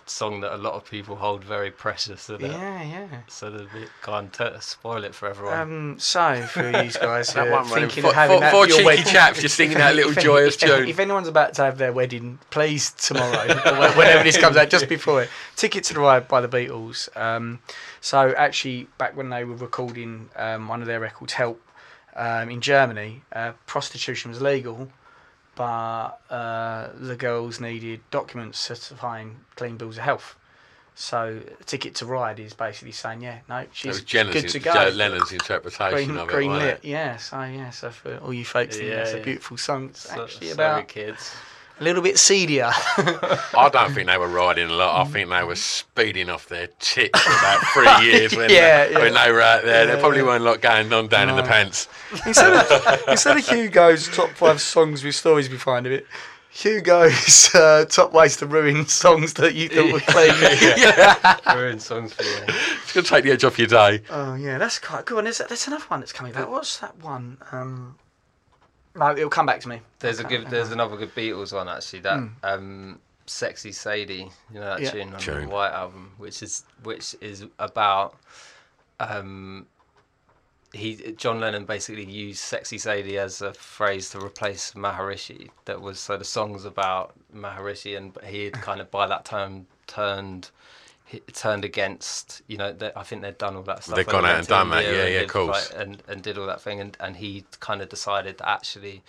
song that a lot of people hold very precious. Yeah, yeah. So they can't t- spoil it for everyone. Um, so for you guys who That are one thinking four, of having four, that four your cheeky wedding, chaps just singing that little if, joyous if, tune. If anyone's about to have their wedding, please tomorrow, or whenever this comes out, just before it. Ticket to the Ride by the Beatles. Um, so actually, back when they were recording um, one of their records, Help, um, in Germany, uh, prostitution was legal, but uh, the girls needed documents certifying clean bills of health. So, Ticket to Ride is basically saying, yeah, no, That she's was Jenner's good to go Jo- Lennon's interpretation green, of it. green wasn't lit. it? Yeah, so yeah, so for all you folks, thinking Yeah, that's a beautiful song. It's So- actually sorry, about kids. A little bit seedier. I don't think they were riding a lot. I think they were speeding off their tits for about three years when, Yeah, they, when yeah. they were out there. there Yeah, probably yeah. weren't a lot going on down in the pants. instead of instead of Hugo's top five songs with stories behind it, Hugo's uh, top ways to ruin songs that you thought were clean. Yeah, ruin songs for you. It's going to take the edge off your day. Oh yeah, that's quite good. And there's, there's another one that's coming back. What's that one? Um, no, it'll come back to me. There's a good. There's another good Beatles one actually. That Mm. um, "Sexy Sadie," you know that Yeah. tune on Tune. the White album, which is which is about. Um, he John Lennon basically used "Sexy Sadie" as a phrase to replace Maharishi. That was so the song's about Maharishi, and he had kind of by that time turned. He Turned against, you know. they- I think they'd done all that stuff. They'd when gone out and done that, India yeah, yeah, did, course. like, and and did all that thing, and and he kind of decided that actually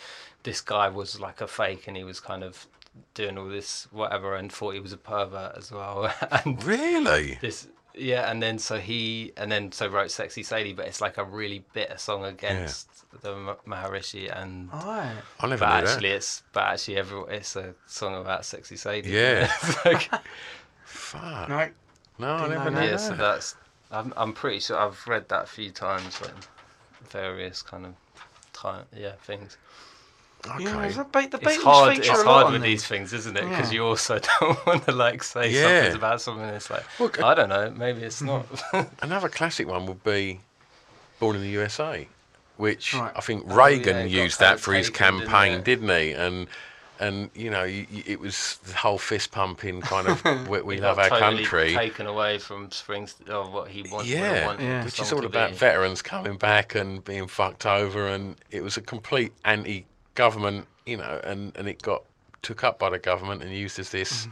this guy was like a fake, and he was kind of doing all this whatever, and thought he was a pervert as well. and Really? this, yeah, and then so he and then so wrote "Sexy Sadie," but it's like a really bitter song against the Maharishi, and Alright. I never but knew that. actually it's but actually every it's a song about sexy Sadie. Yeah. It's like- Fuck. No. No, I Didn't never know yeah, so that's I'm I'm pretty sure I've read that a few times when various kind of time yeah things. Yeah, Okay. the, Be- the It's hard. It's hard with these. these things, isn't it? Yeah. Because you also don't want to like say Yeah. something about something. It's like Well, c- I don't know. Maybe it's hmm. not. Another classic one would be Born in the USA, which Right. I think Oh, Reagan yeah, used that for his taken, didn't campaign, didn't he? And and you know, y y it was the whole fist pumping kind of we, we love our totally country. Taken away from Springs or what he wanted. Yeah, wanted Yeah. which is all about be. veterans coming back and being fucked over, and it was a complete anti-government, you know, and and it got took up by the government and used as this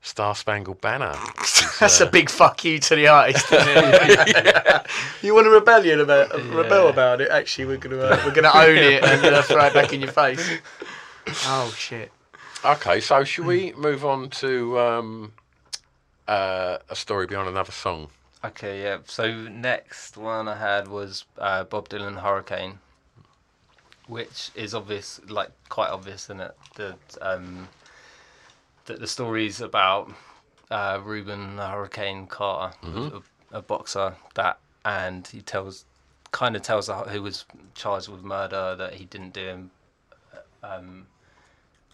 Star Spangled Banner. That's a big fuck you to the artist. Isn't it? You want a rebellion about rebel Yeah. about it? Actually, we're gonna uh, we're gonna own it and uh, throw it back in your face. Oh shit! Okay, so should we move on to um, uh, a story behind another song? Okay, yeah. So next one I had was uh, Bob Dylan Hurricane, which is obvious, like quite obvious, in it that um, that the story's about uh, Reuben Hurricane Carter, who's a, a boxer that, and he tells, kind of tells the- who was charged with murder that he didn't do him, um,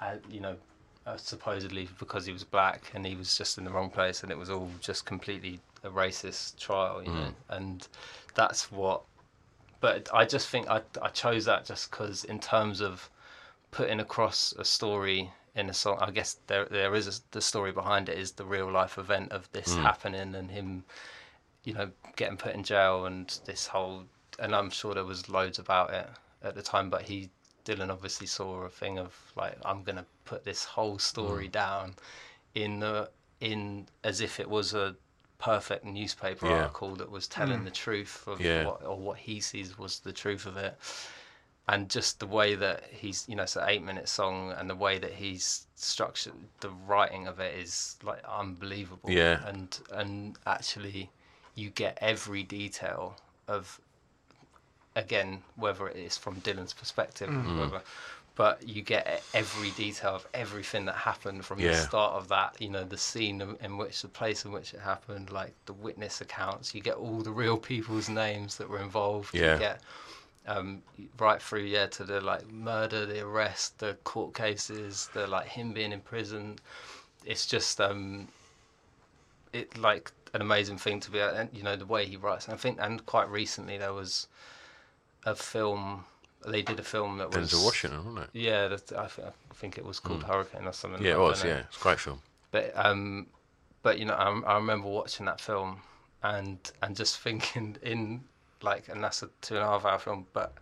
uh, you know, uh, supposedly because he was black and he was just in the wrong place and it was all just completely a racist trial, you know, and that's what. But I just think I I chose that just because in terms of putting across a story in a song, I guess there there is a, the story behind it is the real life event of this happening and him, you know, getting put in jail and this whole. And I'm sure there was loads about it at the time, but he Dylan obviously saw a thing of like I'm gonna put this whole story mm. down in the in as if it was a perfect newspaper Yeah. article that was telling mm. the truth of Yeah. what or what he sees was the truth of it and just the way that he's you know it's an eight minute song and the way that he's structured the writing of it is like unbelievable Yeah. and and actually you get every detail of again whether it is from Dylan's perspective Mm. whether but you get every detail of everything that happened from the start of that you know the scene in, in which the place in which it happened like the witness accounts you get all the real people's names that were involved. Yeah. you get um, right through yeah to the like murder the arrest the court cases the like him being in prison. It's just um it like an amazing thing to be and you know the way he writes. And i think and quite recently there was a film they did a film that was Denzel Washington, wasn't it? yeah that, I, th- I think it was called hurricane or something Yeah, it was. Yeah, it's a great film. but um but you know I, I remember watching that film and and just thinking in like and that's a two and a half hour film but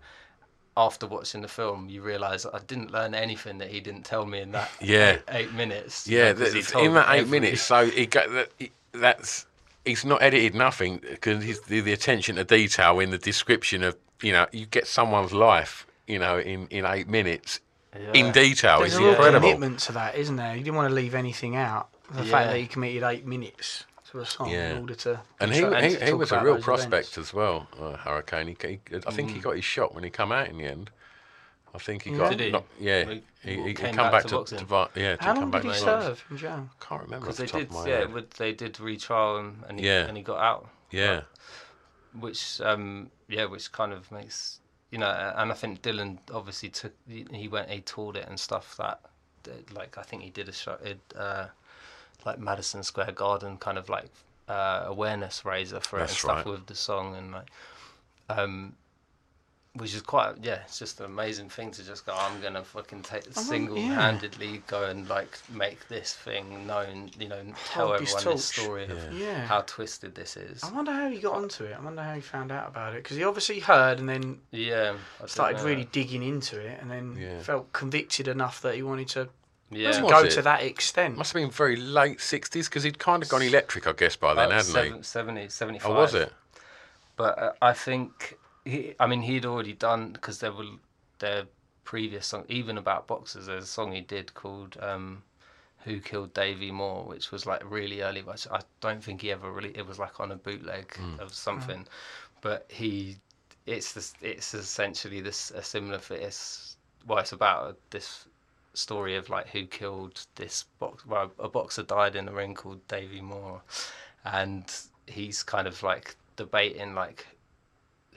after watching the film you realize i didn't learn anything that he didn't tell me in that Yeah. eight, eight minutes you Yeah, know, 'cause he told in that eight every- minutes, so he got that. he- That's he's not edited nothing because he's the, the attention to detail in the description of you know you get someone's life you know in in eight minutes in detail. There's It's a real incredible. commitment to that, isn't there? You didn't want to leave anything out. The fact that he committed eight minutes to a song Yeah. in order to And he, he, to he was a real prospect events. as well, uh, Hurricane. He, he, I think he got his shot when he come out in the end. I think he got Did he? knocked- yeah. He- He, he, he came back back to to, boxing? to, vi- yeah to How come long back did he serve in jail? Can't remember because the they top did of my yeah head. would- they did retrial him and he, Yeah. and he got out Yeah, which um yeah which kind of makes you know and i think dylan obviously took he went he toured it and stuff that like I think he did a show it uh, like Madison Square Garden kind of like uh, awareness raiser for it and That's stuff with the song and like um which is quite yeah it's just an amazing thing to just go i'm gonna fucking take wonder- yeah. single-handedly go and like make this thing known you know tell Hold this everyone this torch. story of Yeah. how twisted this is I wonder how he got onto it. I wonder how he found out about it because he obviously heard and then yeah I started know. really digging into it and then Yeah. felt convicted enough that he wanted to yeah go it? to that extent. Must have been very late 60s because he'd kind of gone electric, I guess, by then, Uh, hadn't seven- he? 70, 75. Oh, was it? But uh, I think he, I mean, he'd already done because there were their previous song, even about boxers. There's a song he did called um, "Who Killed Davy Moore," which was like really early. But I don't think he ever really. It was like on a bootleg Hmm. of something. But he, it's this. It's essentially this a similar. fi- It's well, it's about this story of like who killed this box. Well, a boxer died in the ring called Davy Moore, and he's kind of like debating like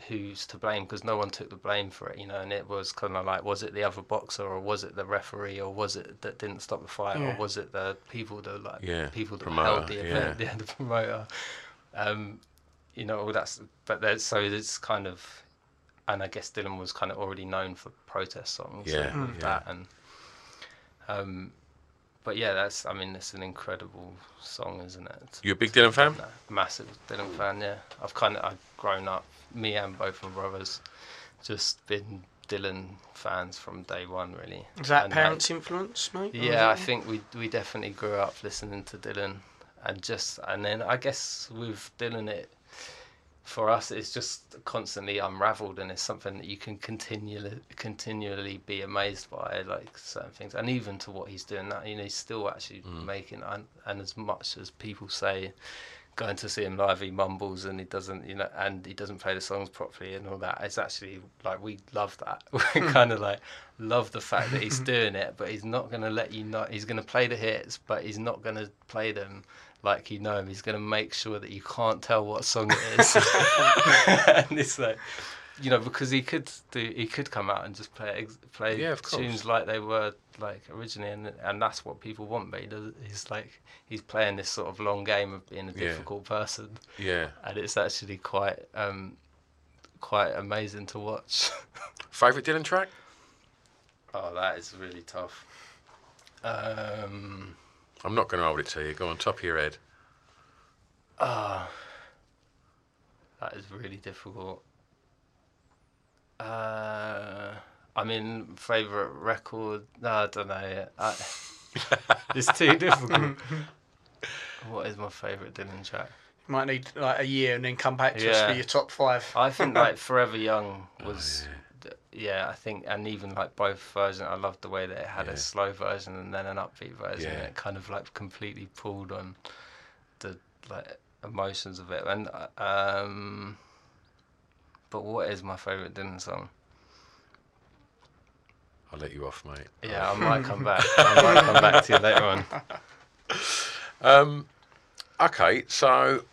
who's to blame because no one took the blame for it, you know. And it was kind of like, was it the other boxer or was it the referee or was it that didn't stop the fight Yeah. or was it the people that like Yeah, people that promoter, held the event, yeah, the promoter. Um, you know, all that's but there's so it's kind of, and I guess Dylan was kind of already known for protest songs, Yeah, with yeah. that and. Um, but yeah, that's. I mean, it's an incredible song, isn't it? You a big Dylan fan? No, massive Dylan fan. Yeah, I've kind of I've grown up. Me and both my brothers, just been Dylan fans from day one, really. Is that And, like, parents' influence, mate? yeah, I think we we definitely grew up listening to Dylan, and just and then I guess with Dylan it for us it's just constantly unravelled and it's something that you can continually continually be amazed by like certain things and even to what he's doing now you know he's still actually mm. making and, and as much as people say going to see him live he mumbles and he doesn't you know and he doesn't play the songs properly and all that. It's actually like we love that. We hmm. kind of like love the fact that he's doing it but he's not going to let you know he's going to play the hits but he's not going to play them like you know him. He's going to make sure that you can't tell what song it is. And it's like you know because he could do he could come out and just play play Yeah, tunes like they were like originally and, and that's what people want but he does he's like he's playing this sort of long game of being a Yeah. difficult person Yeah. and it's actually quite um quite amazing to watch Favourite Dylan track? oh that is really tough um I'm not going to hold it to you. Go on, top of your head. Ah, that is really difficult. Uh, I mean, favorite record? No, I don't know. I, it's too difficult. what is my favorite Dylan track? Might need like a year and then come back to us Yeah. for your top five. I think like Forever Young was, th- yeah. I think, and even like both versions, I loved the way that it had Yeah. a slow version and then an upbeat version. Yeah. And it kind of like completely pulled on the like emotions of it. And uh, um, but what is my favorite Dylan song? I'll let you off, mate. Yeah, I might come back. I might come back to you later on. Um, okay, so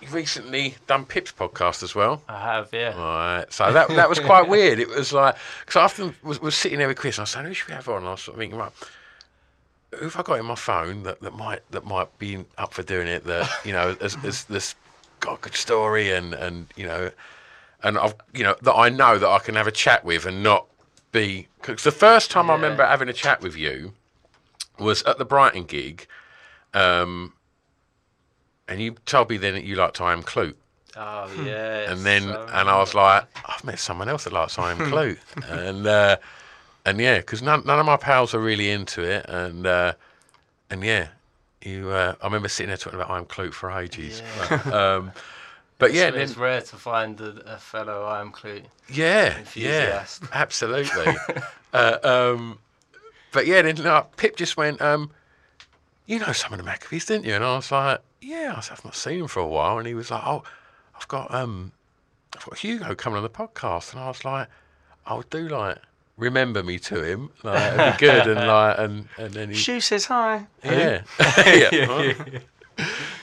you've recently done Pip's podcast as well. I have, yeah. Right, so that that was quite weird. It was like because I often was, was sitting there with Chris and I was saying, "Who should we have on?" And I was sort of thinking, right, who have I got in my phone that, that might that might be up for doing it? That you know, as, as this got a good story and and you know, and I've you know that I know that I can have a chat with and not be because the first time I remember having a chat with you was at the Brighton gig, um, and you told me then that you liked I Am Kloot. Oh yeah. And then, so and I was like, I've met someone else that likes I Am Kloot, and uh, and yeah, because none, none of my pals are really into it, and uh, and yeah, you. Uh, I remember sitting there talking about I Am Kloot for ages. But, um, but yeah, it's, then, it's rare to find a, a fellow I am Kloot. yeah, yeah, absolutely. uh, um, but yeah, then like, Pip just went, um, you know some of the Maccabees, didn't you? And I was like, yeah, I I've not seen him for a while. And he was like, oh, I've got um, I've got Hugo coming on the podcast, and I was like, I would do like remember me to him, like it'd be good, and like and and then he, Stu says hi. yeah, yeah.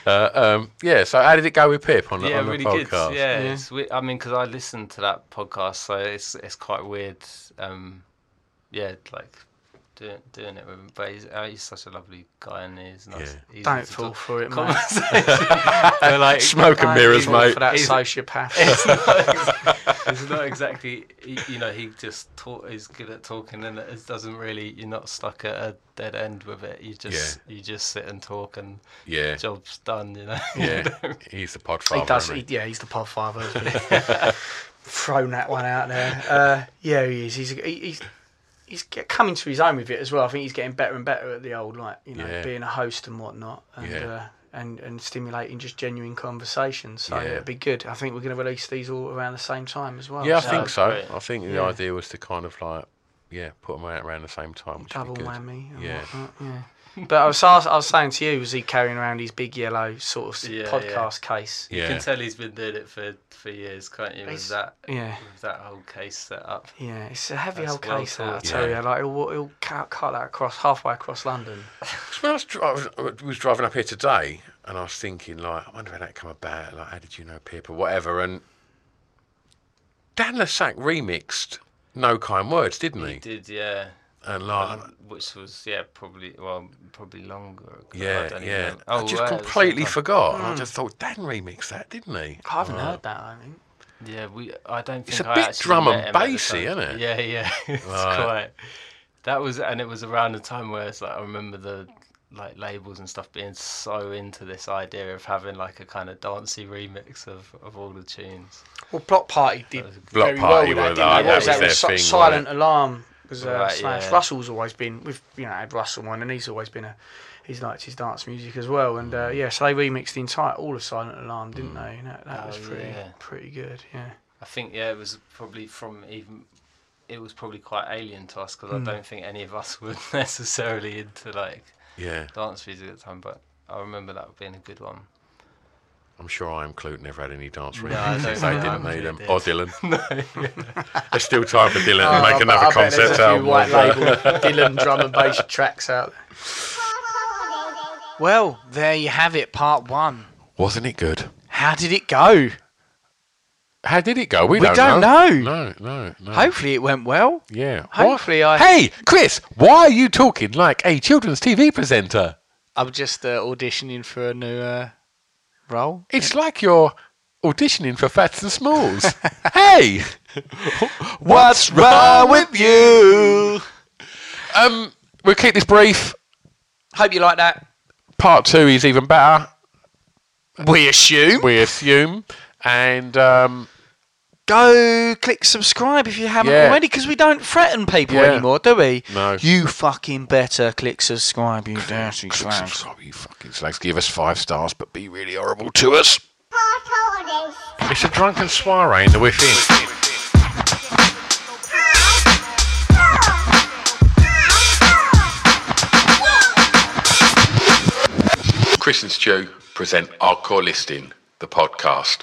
Uh, um, yeah, so how did it go with Pip on the, yeah, on the really podcast? good. Yeah, It's, we- I mean, because I listened to that podcast, so it's it's quite weird. Um, yeah, like doing, doing it with him. But he's, uh, he's such a lovely guy, and he's nice. Yeah. easy Don't to fall for it, mate. like Smoke and mirrors, mate. For that He's- sociopath. It's not, ex- it's not exactly you know he just talk he's good at talking and it doesn't really you're not stuck at a dead end with it you just you just sit and talk and Yeah. job's done you know Yeah, he's the podfather. he does. isn't He, yeah, he's the podfather. Thrown that one out there. Uh, yeah, he is. He's he, he's he's get, coming to his own with it as well. I think he's getting better and better at the old, like you know, Yeah. being a host and whatnot, and Yeah. uh, and and stimulating just genuine conversations. So Yeah. it'd be good. I think we're going to release these all around the same time as well. Yeah, I so think so. great. I think the Yeah. idea was to kind of like, yeah, put them out around the same time. Which double would be good. whammy. Yeah. whatnot, yeah. But I was, I was saying to you, was he carrying around his big yellow sort of Yeah, podcast case? you Yeah. can tell he's been doing it for for years can't you with He's- that yeah. with that whole case set up Yeah, it's a heavy That's old well case. That, I tell Yeah. you, like he'll, he'll cut, cut that across halfway across London. When I was, dri- I was, I was driving up here today, and I was thinking, like, I wonder how that come about. Like, how did you know Pip or whatever? And Dan le Sac remixed "No Kind Words," didn't he? he did yeah And like, um, which was yeah probably well probably longer ago. Yeah, don't yeah. even- I oh, just right, at the same completely forgot. And I just thought Dan remixed that, didn't he? I haven't Like, heard that. I think. Yeah, we. I don't think It's a I bit drum and him at bassy, isn't it? Yeah, yeah. it's Right. quite. That was, and it was around the time where it's like I remember the like labels and stuff being so into this idea of having like a kind of dancey remix of, of all the tunes. Well, Bloc Party did Bloc very Party well with that- that, didn't they? that What was that? their Si- thing, Silent wasn't Alarm was uh, Right, Smash. yeah. Russell's always been with you know had Russell one, and he's always been a he's liked his dance music as well. And uh, yeah, so they remixed the entire all of Silent Alarm, didn't they? And that, that was Oh, pretty yeah. pretty good. Yeah. I think yeah, it was probably from even. It was probably quite alien to us because I don't think any of us were necessarily into like Yeah, dance music at the time. But I remember that being a good one. I'm sure I am Kloot never had any dance No, don't they didn't need them. did. Or Dylan. There's still time for Dylan to Oh, make another I bet there's concept album. white label Dylan drum and bass tracks out there. Well, there you have it, part one. Wasn't it good? How did it go? How did it go? We, We don't, don't know. know. No, no, no. Hopefully, it went well. Yeah. Hopefully What? I- Hey, Chris, why are you talking like a children's TV presenter? I'm just uh, auditioning for a new uh, role. It's like you're auditioning for Fats and Smalls. hey, what's wrong with you? Um, we'll keep this brief. Hope you like that. Part two is even better. We assume. We assume, and um, Go click subscribe if you haven't Yeah. already, because we don't threaten people Yeah. anymore, do we? No. You fucking better click subscribe, you dirty click slags. subscribe, you fucking slags. Give us five stars, but be really horrible to us. It's a drunken soiree in the within. Chris and Stu present Our Hardcore Listing, the podcast.